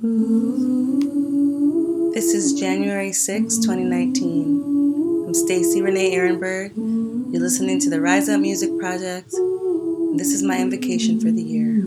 This is January 6, 2019. I'm Stacy Renee Ehrenberg. You're listening to the Rise Up Music Project. This is my invocation for the year.